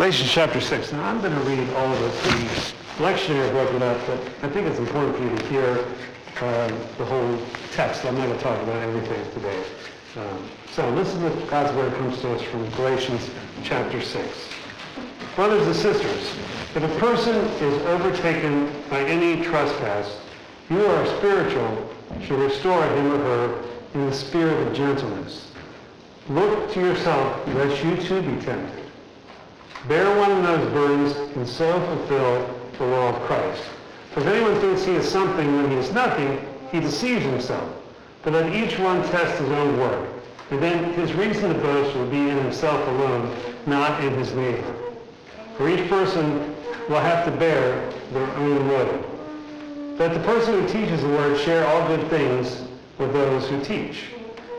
Galatians chapter 6. Now, I'm going to read all of it. The lectionary broke it up, but I think it's important for you to hear uh, the whole text. I'm not going to talk about everything today. Um, so listen to God's word comes to us from Galatians chapter 6. Brothers and sisters, if a person is overtaken by any trespass, you who are spiritual should restore him or her in the spirit of gentleness. Look to yourself lest you too be tempted. Bear one another's burdens and so fulfill the law of Christ. For if anyone thinks he is something when he is nothing, he deceives himself. But let each one test his own work, and then his reason to boast will be in himself alone, not in his neighbor. For each person will have to bear their own load. Let the person who teaches the word share all good things with those who teach.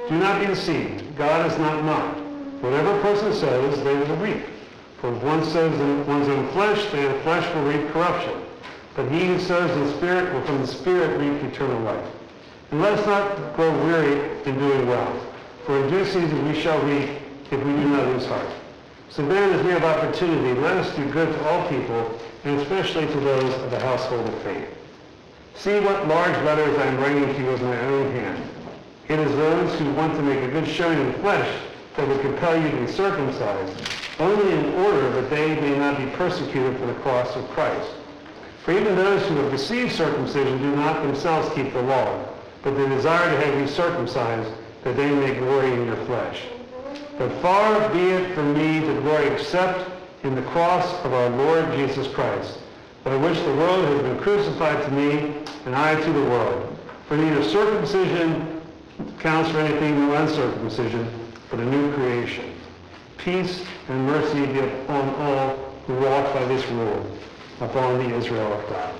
Do not be deceived. God is not mocked. Whatever a person sows, they will reap. For if one sows in one's own flesh, then the flesh will reap corruption. But he who sows in Spirit will from the Spirit reap eternal life. And let us not grow weary in doing well. For in due season we shall reap if we do not lose heart. So then, as we have opportunity, let us do good to all people, and especially to those of the household of faith. See what large letters I am writing to you with my own hand. It is those who want to make a good showing in the flesh that would compel you to be circumcised, only in order that they may not be persecuted for the cross of Christ. For even those who have received circumcision do not themselves keep the law, but they desire to have you circumcised, that they may glory in your flesh. But far be it from me to glory except in the cross of our Lord Jesus Christ, by which the world has been crucified to me, and I to the world. For neither circumcision counts for anything nor uncircumcision, but a new creation. Peace and mercy be upon all who walk by this rule, upon the Israel of God.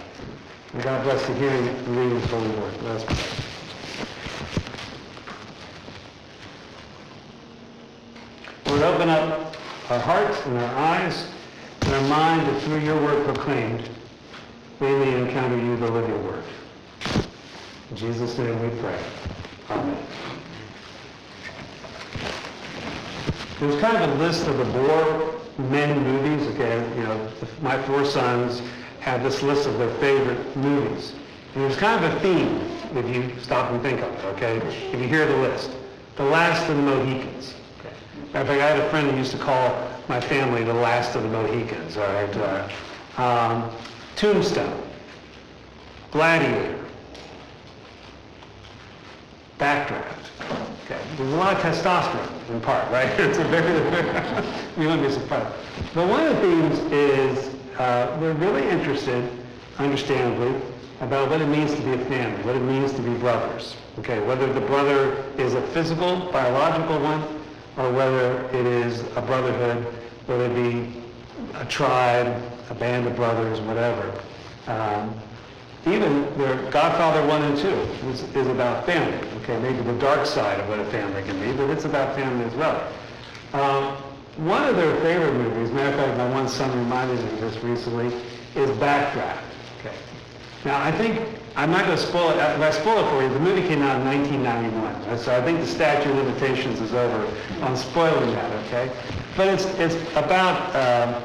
And God bless the hearing and reading of His holy word. Let us pray. Lord, open up our hearts and our eyes and our mind that through your word proclaimed, we may encounter you, the living word. In Jesus' name we pray. Amen. There's kind of a list of the Bohr men movies. Again, you know, my four sons have this list of their favorite movies. And there's kind of a theme if you stop and think of it, okay? If you hear the list. The Last of the Mohicans. Okay. Of fact, I had a friend who used to call my family the Last of the Mohicans, all right? Uh, um, Tombstone. Gladiator. Backdraft. There's a lot of testosterone in part, right? it's a very, you wouldn't be surprised. But one of the themes is uh, we're really interested, understandably, about what it means to be a family, what it means to be brothers. Okay, whether the brother is a physical, biological one, or whether it is a brotherhood, whether it be a tribe, a band of brothers, whatever. Um, even their Godfather 1 and 2 is, is about family. Okay, maybe the dark side of what a family can be, but it's about family as well. Um, one of their favorite movies, matter of fact, my one son reminded me this recently, is Backdraft. Okay. Now, I think, I'm not going to spoil it, if I spoil it for you, the movie came out in 1991, so I think the statute of limitations is over on spoiling that, okay? But it's, it's about um,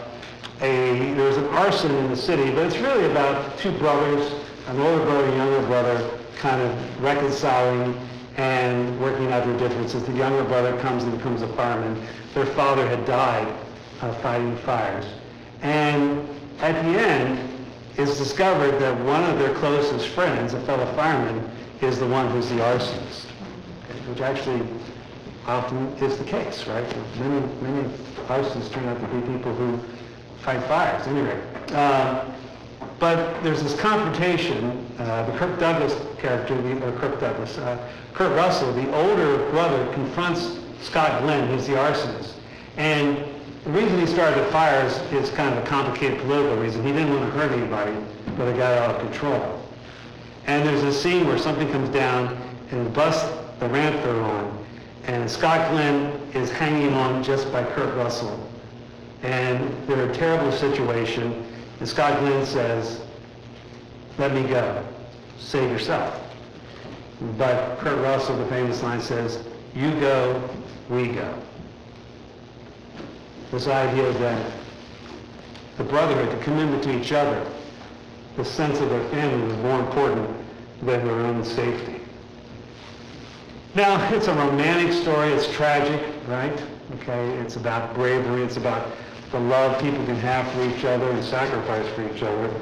a, there's an arson in the city, but it's really about two brothers, an older brother, younger brother, kind of reconciling and working out their differences. The younger brother comes and becomes a fireman. Their father had died uh, fighting fires. And at the end, it's discovered that one of their closest friends, a fellow fireman, is the one who's the arsonist, which actually often is the case, right? Many, many arsonists turn out to be people who fight fires, anyway. Uh, but there's this confrontation. Uh, the Kirk Douglas character, the, or Kirk Douglas, uh, Kurt Russell, the older brother, confronts Scott Glenn, who's the arsonist. And the reason he started the fires is kind of a complicated political reason. He didn't want to hurt anybody, but it got out of control. And there's a scene where something comes down and busts the ramp they're on, and Scott Glenn is hanging on just by Kurt Russell. And they're a terrible situation, and Scott Glenn says, let me go. Save yourself. But Kurt Russell, the famous line says, you go, we go. This idea that the brotherhood, the commitment to each other, the sense of their family was more important than their own safety. Now, it's a romantic story. It's tragic, right? Okay, it's about bravery. It's about the love people can have for each other and sacrifice for each other.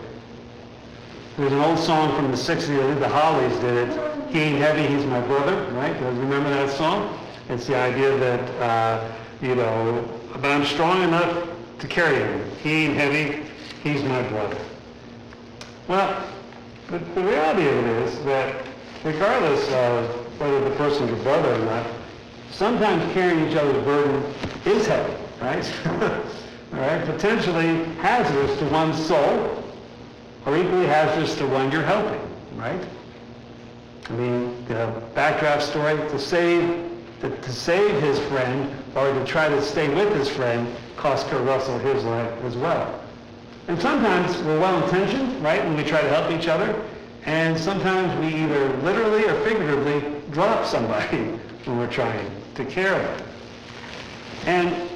There's an old song from the 60s, I think the Hollies did it. He ain't heavy, he's my brother, right? Remember that song? It's the idea that, uh, you know, but I'm strong enough to carry him. He ain't heavy, he's my brother. Well, the, the reality of it is that regardless of whether the person's your brother or not, sometimes carrying each other's burden is heavy, right? All right, potentially hazardous to one's soul, or equally hazardous to one you're helping, right? I mean, the backdraft story, to save, to, to save his friend or to try to stay with his friend cost Kurt Russell his life as well. And sometimes we're well-intentioned, right, when we try to help each other, and sometimes we either literally or figuratively drop somebody when we're trying to care. And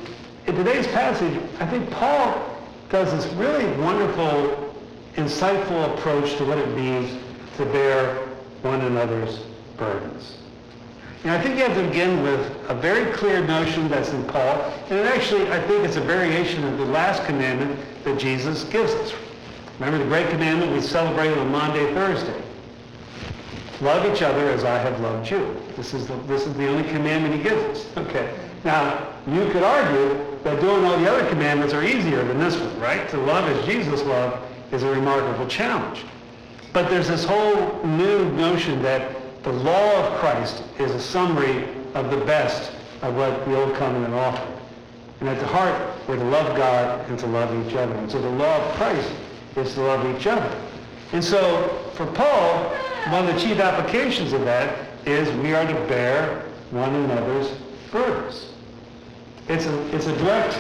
in today's passage, I think Paul does this really wonderful insightful approach to what it means to bear one another's burdens. And I think you have to begin with a very clear notion that's in Paul, and actually I think it's a variation of the last commandment that Jesus gives us. Remember the great commandment we celebrated on Maundy, Thursday. Love each other as I have loved you. This is the, this is the only commandment he gives us. Okay. Now, you could argue that doing all the other commandments are easier than this one, right? To love as Jesus loved is a remarkable challenge. But there's this whole new notion that the law of Christ is a summary of the best of what the Old Covenant offered. And at the heart, we're to love God and to love each other. And so the law of Christ is to love each other. And so for Paul, one of the chief applications of that is we are to bear one another's burdens. It's a, it's a direct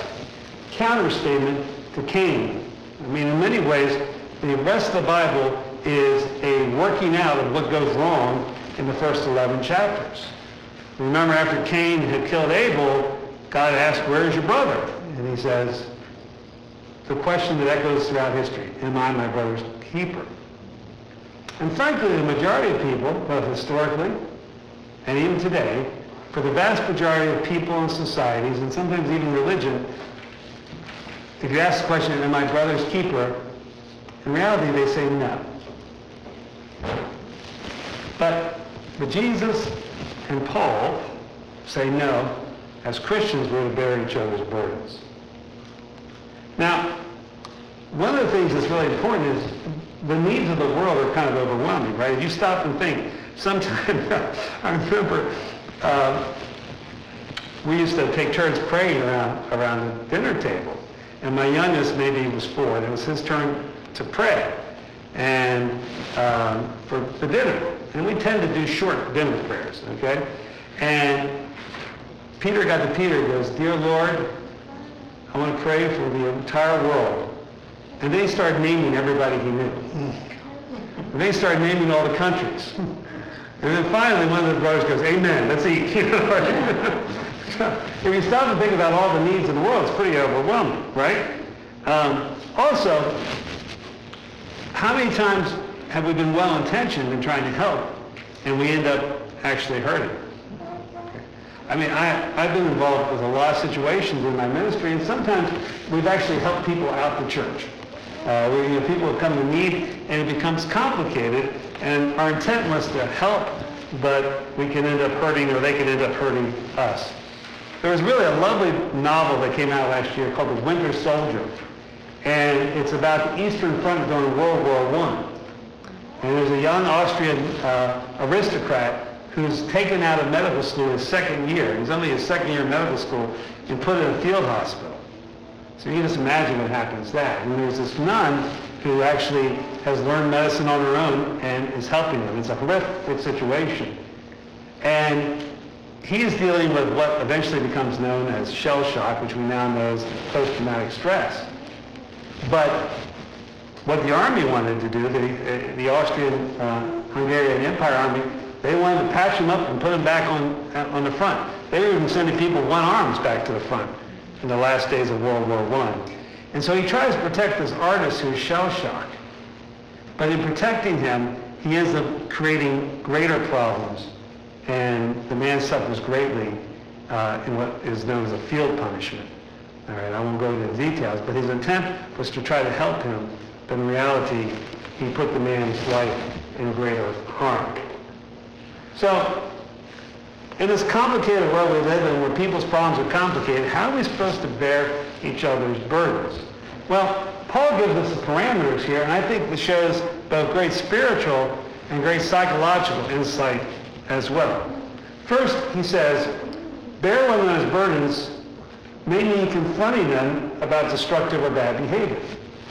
counterstatement to Cain, I mean, in many ways, the rest of the Bible is a working out of what goes wrong in the first 11 chapters. Remember, after Cain had killed Abel, God asked, where's your brother? And he says, the question that echoes throughout history, am I my brother's keeper? And frankly, the majority of people, both historically and even today, for the vast majority of people and societies, and sometimes even religion, if you ask the question, am I brother's keeper? In reality, they say no. But, but Jesus and Paul say no. As Christians, we're to bear each other's burdens. Now, one of the things that's really important is the needs of the world are kind of overwhelming, right? If you stop and think, sometimes I remember uh, we used to take turns praying around around the dinner table. And my youngest maybe was four, and it was his turn to pray and um, for the dinner. And we tend to do short dinner prayers, okay? And Peter got to Peter, he goes, Dear Lord, I want to pray for the entire world. And then he started naming everybody he knew. And then he started naming all the countries. And then finally one of the brothers goes, Amen, let's eat. if you stop and think about all the needs of the world, it's pretty overwhelming, right? Um, also, how many times have we been well-intentioned in trying to help, and we end up actually hurting? I mean, I, I've been involved with a lot of situations in my ministry, and sometimes we've actually helped people out the church. Uh, where you know, people come to need, and it becomes complicated, and our intent was to help, but we can end up hurting, or they can end up hurting us. There was really a lovely novel that came out last year called The Winter Soldier. And it's about the Eastern Front during World War I. And there's a young Austrian uh, aristocrat who's taken out of medical school his second year. He's only his second year of medical school and put in a field hospital. So you can just imagine what happens that. And there's this nun who actually has learned medicine on her own and is helping them. It's a horrific situation. And he's dealing with what eventually becomes known as shell shock, which we now know as post-traumatic stress. But what the army wanted to do, the, the Austrian uh, Empire Army, they wanted to patch him up and put him back on, on the front. They were even sending people one arms back to the front in the last days of World War I. And so he tries to protect this artist who's shell-shocked. But in protecting him, he ends up creating greater problems. And the man suffers greatly uh, in what is known as a field punishment. All right, I won't go into the details, but his intent was to try to help him, but in reality, he put the man's life in greater harm. So, in this complicated world we live in, where people's problems are complicated, how are we supposed to bear each other's burdens? Well, Paul gives us the parameters here, and I think this shows both great spiritual and great psychological insight as well. First, he says, bear one another's burdens may mean confronting them about destructive or bad behavior.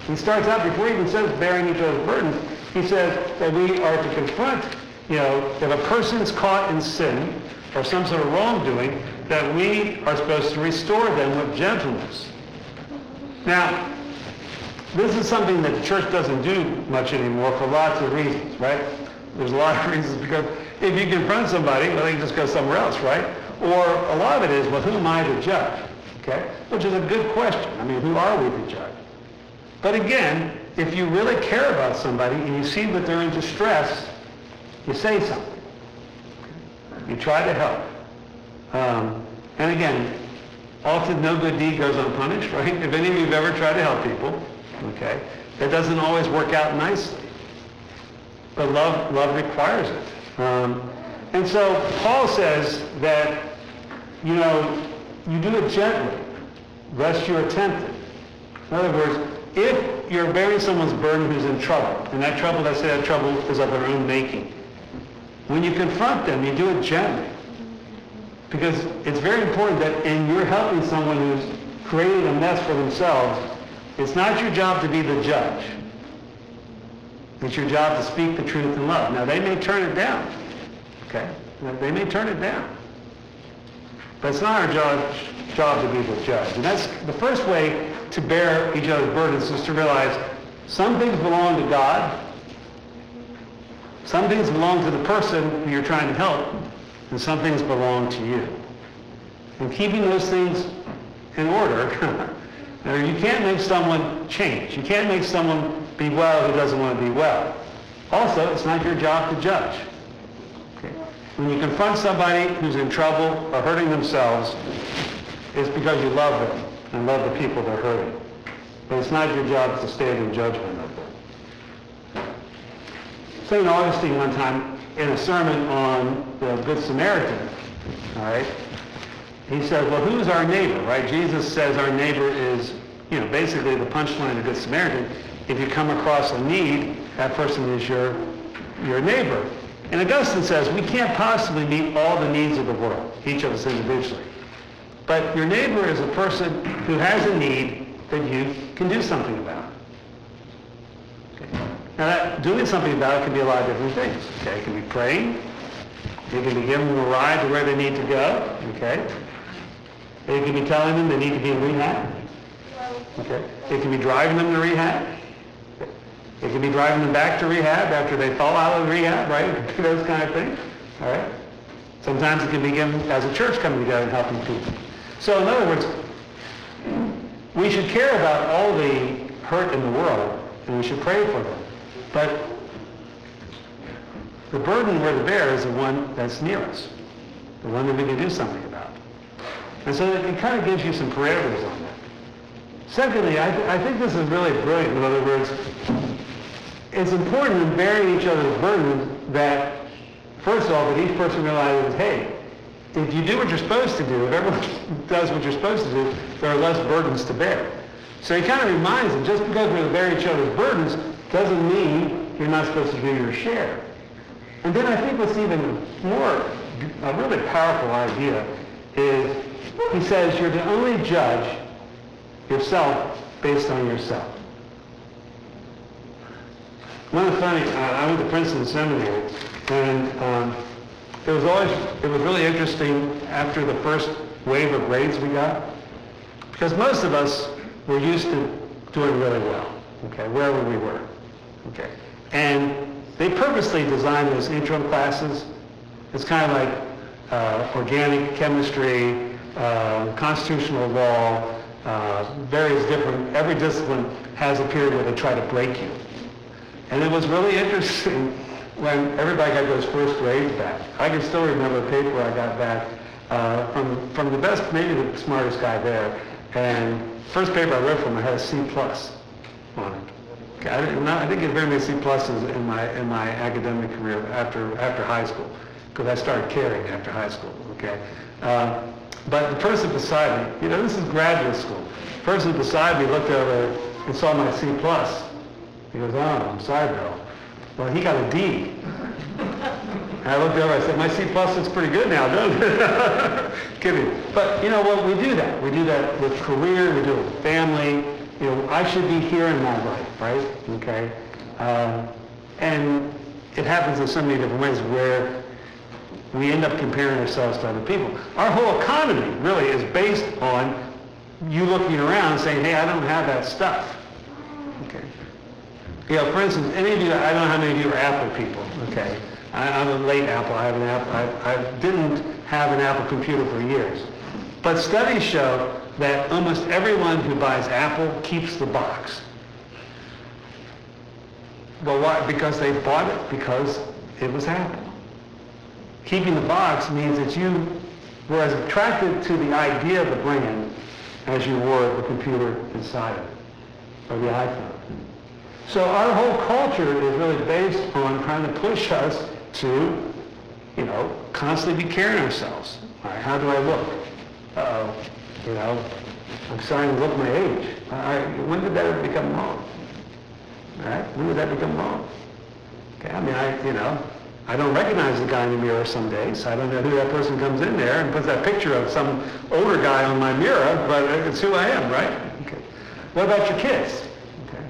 He starts out before he even says bearing each other's burdens, he says that we are to confront, you know, if a person's caught in sin or some sort of wrongdoing, that we are supposed to restore them with gentleness. Now, this is something that the church doesn't do much anymore for lots of reasons, right? There's a lot of reasons because if you confront somebody, well, they can just go somewhere else, right? Or a lot of it is, well, who am I to judge? Okay? Which is a good question. I mean, who are we to judge? But again, if you really care about somebody and you see that they're in distress, you say something. You try to help. Um, and again, often no good deed goes unpunished, right? If any of you have ever tried to help people, okay, that doesn't always work out nicely. But love, love requires it. Um, and so Paul says that, you know, you do it gently, lest you're tempted. In other words, if you're bearing someone's burden who's in trouble, and that trouble, let's say that trouble is of their own making, when you confront them, you do it gently. Because it's very important that in you're helping someone who's created a mess for themselves, it's not your job to be the judge. It's your job to speak the truth in love. Now, they may turn it down. Okay? They may turn it down. But it's not our job, job to be the judge. And that's the first way to bear each other's burdens is to realize some things belong to God. Some things belong to the person you're trying to help. And some things belong to you. And keeping those things in order, you can't make someone change. You can't make someone be well who doesn't want to be well. Also, it's not your job to judge. When you confront somebody who's in trouble or hurting themselves, it's because you love them and love the people they're hurting. But it's not your job to stand in judgment. St. Augustine one time in a sermon on the Good Samaritan, all right, he said, well, who's our neighbor, right? Jesus says our neighbor is, you know, basically the punchline of the Good Samaritan. If you come across a need, that person is your, your neighbor. And Augustine says we can't possibly meet all the needs of the world, each of us individually. But your neighbor is a person who has a need that you can do something about. Now, that, doing something about it can be a lot of different things. Okay, it can be praying. It can be giving them a ride to where they need to go. Okay. It can be telling them they need to be in rehab. Okay. It can be driving them to rehab. It can be driving them back to rehab after they fall out of rehab, right? Those kind of things. All right? Sometimes it can be as a church coming together and helping people. So in other words, we should care about all the hurt in the world, and we should pray for them. But the burden we're to bear is the one that's near us, the one that we can do something about. And so it kind of gives you some parameters on that. Secondly, I, th- I think this is really brilliant. In other words, it's important in bearing each other's burdens that, first of all, that each person realizes, hey, if you do what you're supposed to do, if everyone does what you're supposed to do, there are less burdens to bear. So he kind of reminds them, just because we're to bear each other's burdens doesn't mean you're not supposed to do your share. And then I think what's even more, a really powerful idea is he says you're to only judge yourself based on yourself. One of the funny, uh, I went to Princeton Seminary, and um, it was always, it was really interesting after the first wave of grades we got, because most of us were used to doing really well, okay, wherever we were, okay. And they purposely designed those intro classes. It's kind of like uh, organic chemistry, uh, constitutional law, uh, various different, every discipline has a period where they try to break you. And it was really interesting when everybody got those first grades back. I can still remember a paper I got back uh, from, from the best, maybe the smartest guy there. And first paper I read from I had a C plus on it. I, didn't, not, I didn't get very many C pluses in my, in my academic career after, after high school, because I started caring after high school, okay? Uh, but the person beside me, you know, this is graduate school. The person beside me looked over and saw my C plus. He goes, oh, I'm sorry, Bill. Well, he got a D. And I looked over, I said, my C plus is pretty good now, doesn't it? Kidding. But, you know what, we do that. We do that with career, we do it with family. You know, I should be here in my life, right? Okay? Um, and it happens in so many different ways where we end up comparing ourselves to other people. Our whole economy really is based on you looking around saying, hey, I don't have that stuff. Okay. You know, for instance, any of you, I don't know how many of you are Apple people, okay? I, I'm a late Apple. I have an Apple. I, I didn't have an Apple computer for years. But studies show that almost everyone who buys Apple keeps the box. Well, why? Because they bought it because it was Apple. Keeping the box means that you were as attracted to the idea of the brand as you were the computer inside of it, or the iPhone. So our whole culture is really based on trying to push us to, you know, constantly be caring ourselves. How do I look? Uh-oh, you know, I'm starting to look my age. Right, when did that become wrong? Right? when did that become wrong? Okay, I mean, I, you know, I don't recognize the guy in the mirror some days. I don't know who that person comes in there and puts that picture of some older guy on my mirror, but it's who I am, right? Okay. What about your kids? Okay.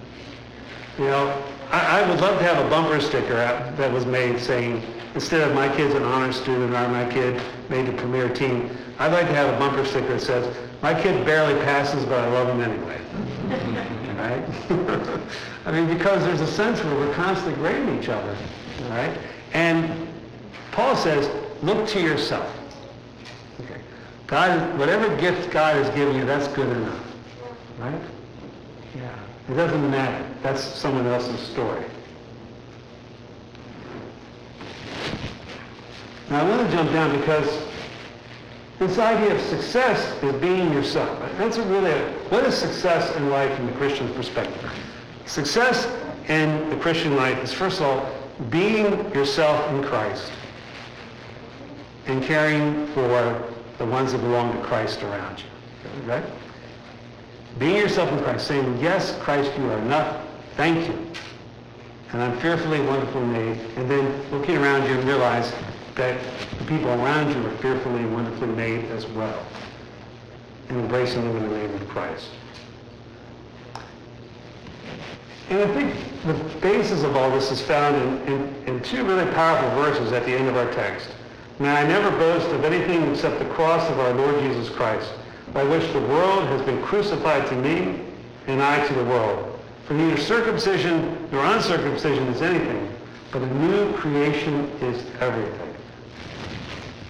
You know, I, I would love to have a bumper sticker that was made saying, instead of my kid's an honor student or my kid made the premier team, I'd like to have a bumper sticker that says, my kid barely passes, but I love him anyway. right? I mean, because there's a sense where we're constantly grading each other, right? And Paul says, look to yourself. Okay. God, whatever gift God has given you, that's good enough. Right? Yeah. It doesn't matter. That's someone else's story. Now I want to jump down because this idea of success is being yourself. That's really, a, what is success in life from the Christian perspective? Success in the Christian life is, first of all, being yourself in Christ and caring for the ones that belong to Christ around you. Right? Being yourself in Christ, saying, yes, Christ, you are enough. Thank you. And I'm fearfully, wonderfully made. And then looking around you and realize that the people around you are fearfully and wonderfully made as well. And embracing them in the name of Christ. And I think the basis of all this is found in, in, in, two really powerful verses at the end of our text. Now I never boast of anything except the cross of our Lord Jesus Christ, by which the world has been crucified to me and I to the world. For neither circumcision nor uncircumcision is anything, but a new creation is everything.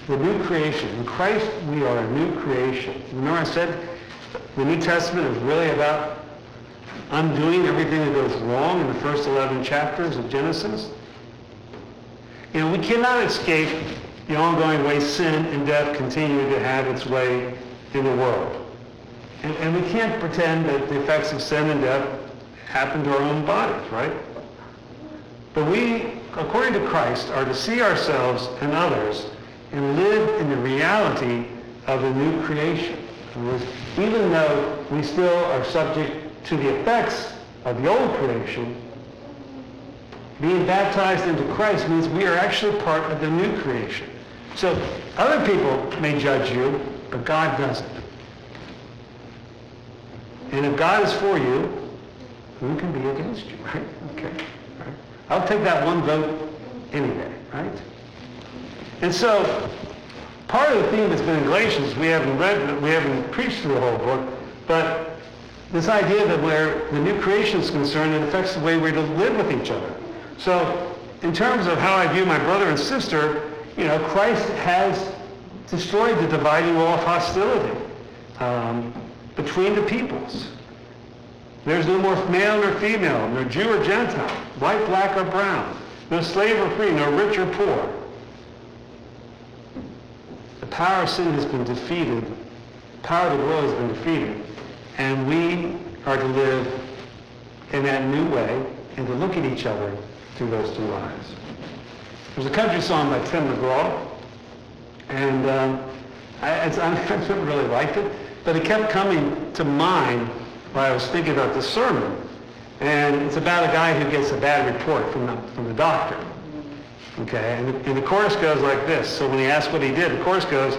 The new creation. In Christ, we are a new creation. Remember I said the New Testament is really about undoing everything that goes wrong in the first 11 chapters of Genesis. You know, we cannot escape the ongoing way sin and death continue to have its way in the world. And, and we can't pretend that the effects of sin and death happen to our own bodies, right? But we, according to Christ, are to see ourselves and others and live in the reality of the new creation. Even though we still are subject to the effects of the old creation, being baptized into Christ means we are actually part of the new creation. So other people may judge you, but God doesn't. And if God is for you, who can be against you, right? Okay. Right? I'll take that one vote any day, right? And so part of the theme that's been in Galatians, we haven't read, we haven't preached through the whole book, but this idea that where the new creation is concerned, it affects the way to live with each other. So in terms of how I view my brother and sister, you know, Christ has destroyed the dividing wall of hostility. Um, between the peoples. There's no more male nor female, nor Jew or Gentile, white, black, or brown, no slave or free, no rich or poor. Power of sin has been defeated. Power of the world has been defeated. And we are to live in that new way and to look at each other through those two eyes. There's a country song by Tim McGraw, and um, I, I never really liked it, but it kept coming to mind while I was thinking about the sermon. And it's about a guy who gets a bad report from the, from the doctor. Okay, and the, and the chorus goes like this. So when he asks what he did, the chorus goes,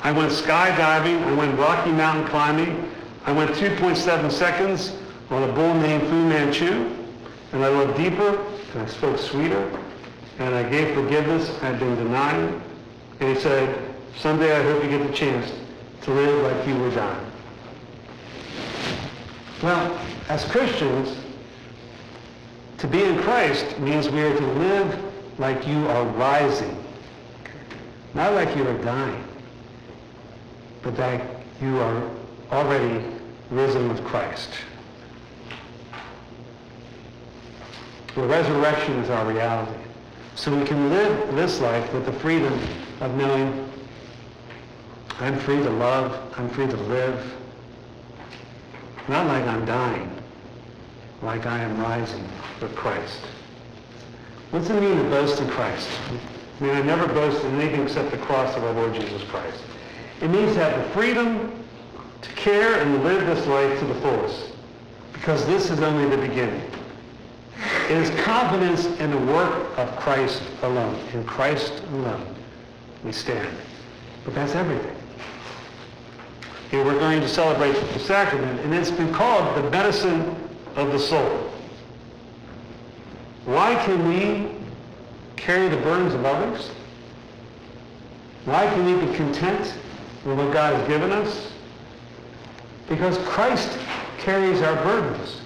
I went skydiving, I went Rocky Mountain climbing, I went 2.7 seconds on a bull named Fu Manchu, and I looked deeper, and I spoke sweeter, and I gave forgiveness I had been denied. And he said, someday I hope you get the chance to live like you were dying. Well, as Christians, to be in Christ means we are to live like you are rising, not like you are dying, but that you are already risen with Christ. The resurrection is our reality. So we can live this life with the freedom of knowing I'm free to love, I'm free to live, not like I'm dying, like I am rising with Christ. What's it mean to boast in Christ? I mean, I never boast in anything except the cross of our Lord Jesus Christ. It means to have the freedom to care and live this life to the fullest, because this is only the beginning. It is confidence in the work of Christ alone. In Christ alone, we stand. But that's everything. Here we're going to celebrate the sacrament, and it's been called the medicine of the soul. Why can we carry the burdens of others? Why can we be content with what God has given us? Because Christ carries our burdens.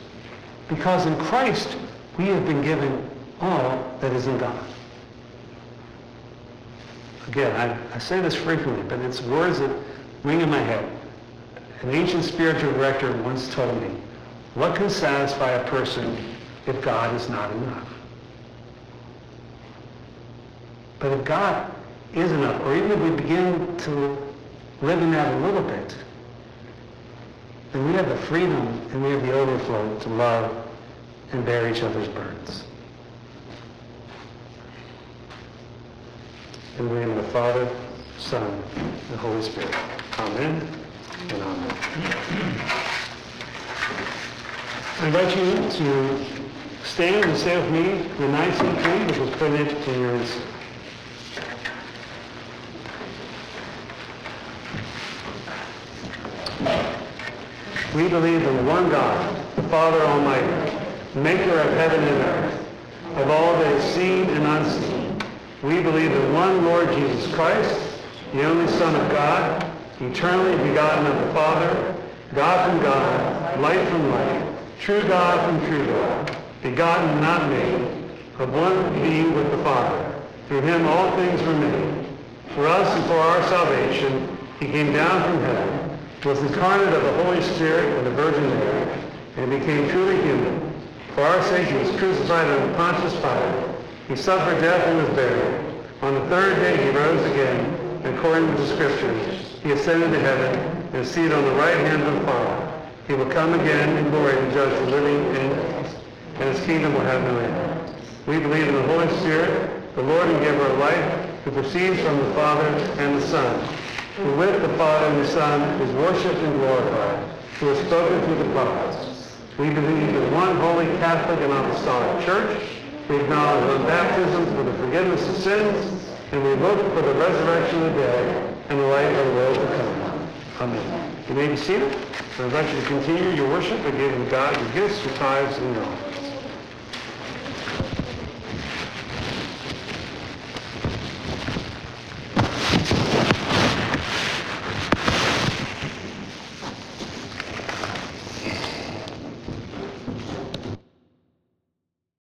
Because in Christ we have been given all that is in God. Again, I, I say this frequently, but it's words that ring in my head. An ancient spiritual director once told me, what can satisfy a person if God is not enough? But if God is enough, or even if we begin to live in that a little bit, then we have the freedom and we have the overflow to love and bear each other's burdens. In the name of the Father, Son, and Holy Spirit. Amen and amen. I invite you to stand and say with me the Nicene Creed, which was printed in your We believe in one God, the Father Almighty, maker of heaven and earth, of all that is seen and unseen. We believe in one Lord Jesus Christ, the only Son of God, eternally begotten of the Father, God from God, light from light, true God from true God, begotten, not made, of one being with the Father. Through him all things were made. For us and for our salvation, he came down from heaven, was incarnate of the Holy Spirit and the Virgin Mary, and became truly human for our sake he was crucified under Pontius Pilate. He suffered death and was buried. On the third day he rose again, according to the Scriptures. He ascended to heaven and is seated on the right hand of the Father. He will come again in glory to judge the living and kingdom will have no end. We believe in the Holy Spirit, the Lord and giver of life, who proceeds from the Father and the Son, who with the Father and the Son is worshipped and glorified, who has spoken through the prophets. We believe in one holy Catholic and apostolic church. We acknowledge one baptism for the forgiveness of sins, and we look for the resurrection of the dead and the life of the world to come. Amen. You may be seated. I invite you to continue your worship by giving God your gifts, your tithes, and your offering.